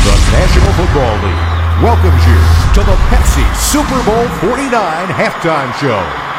The National Football League welcomes you to the Pepsi Super Bowl 49 halftime show.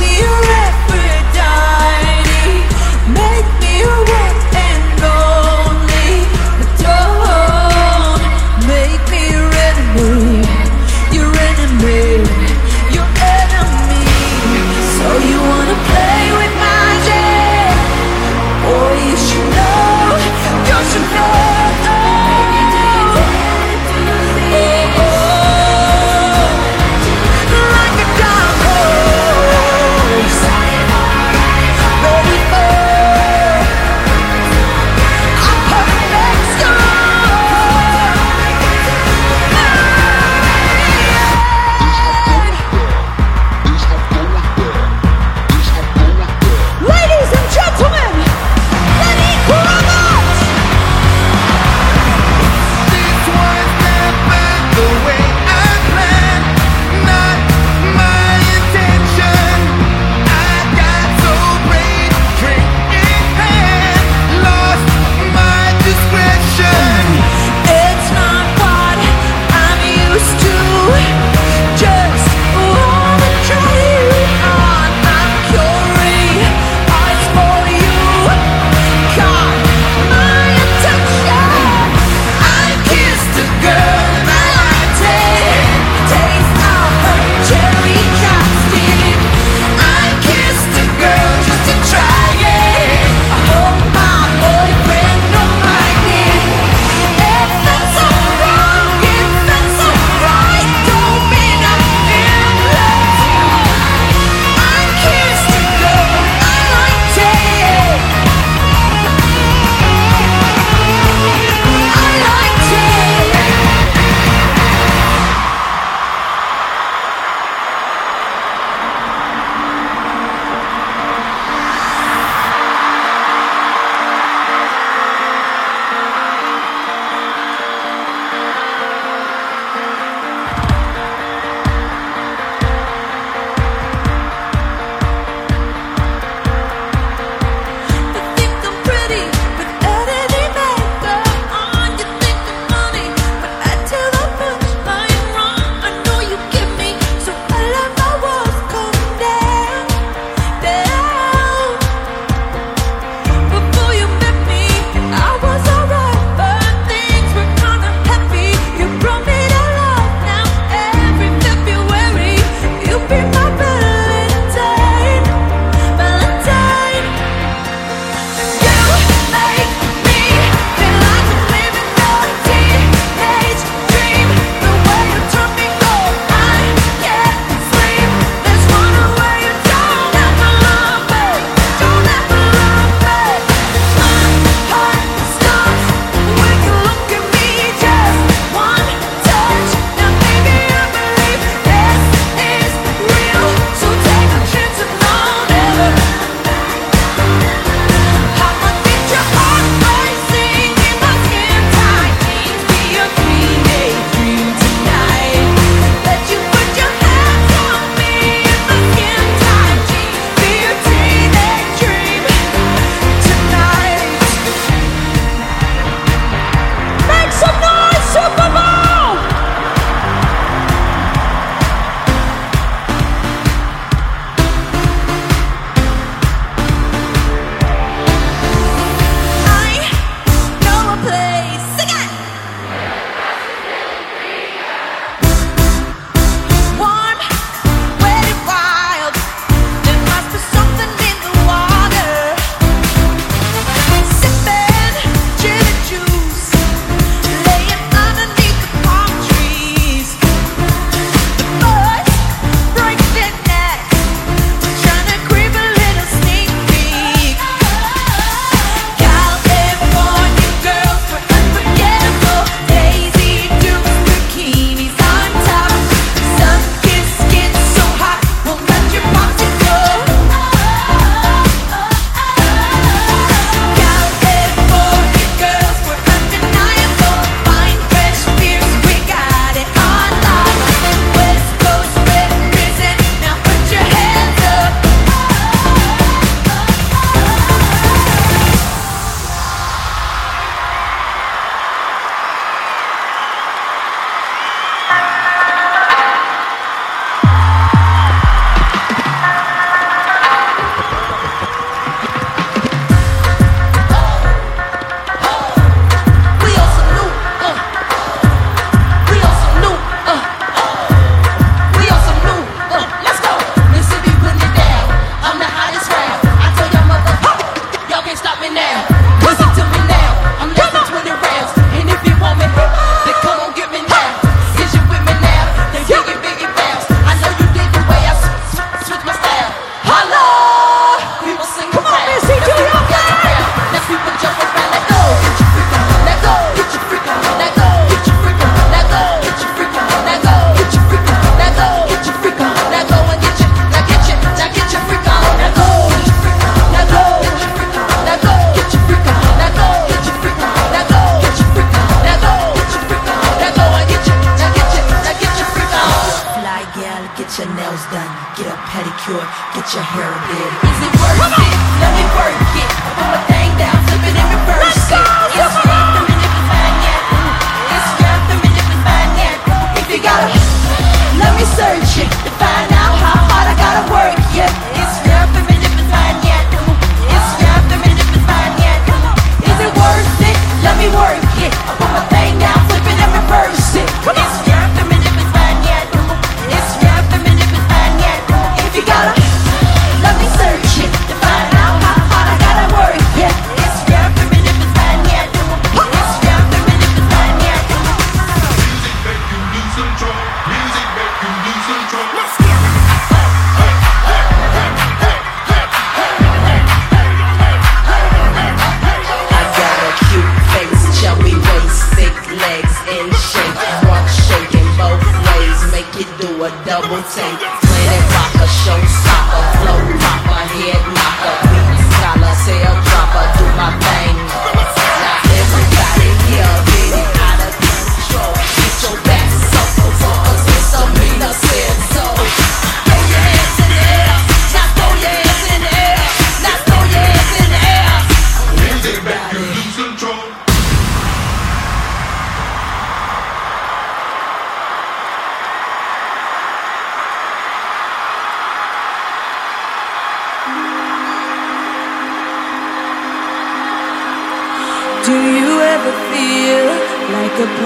be around.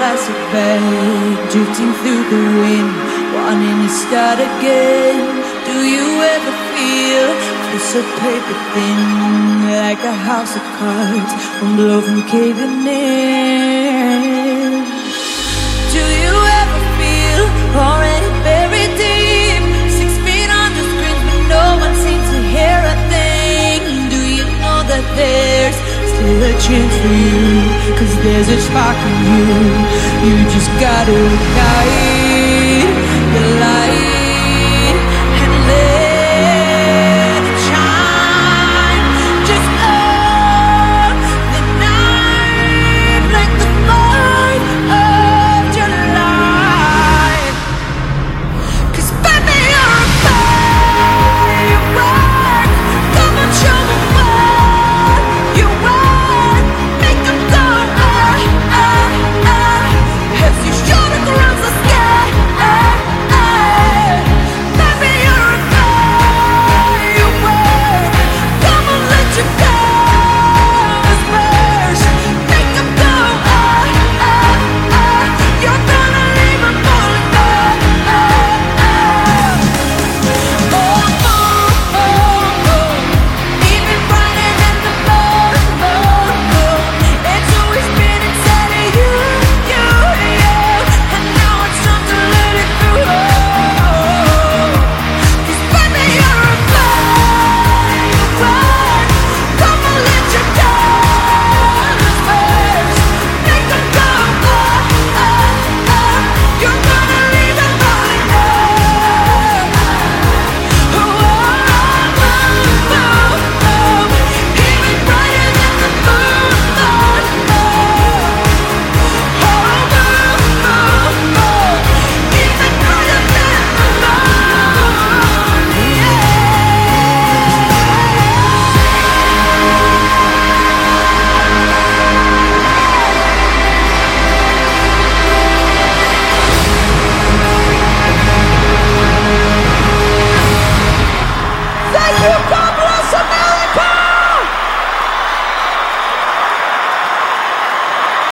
plastic bag Drifting through the wind Wanting to start again. Do you ever feel Feel so paper thin Like a house of cards One blow from caving in? Do you ever feel Already buried deep Six feet on the screen But no one seems to hear a thing? Do you know that there a chance for you Cause there's a spark in you. You just gotta ignite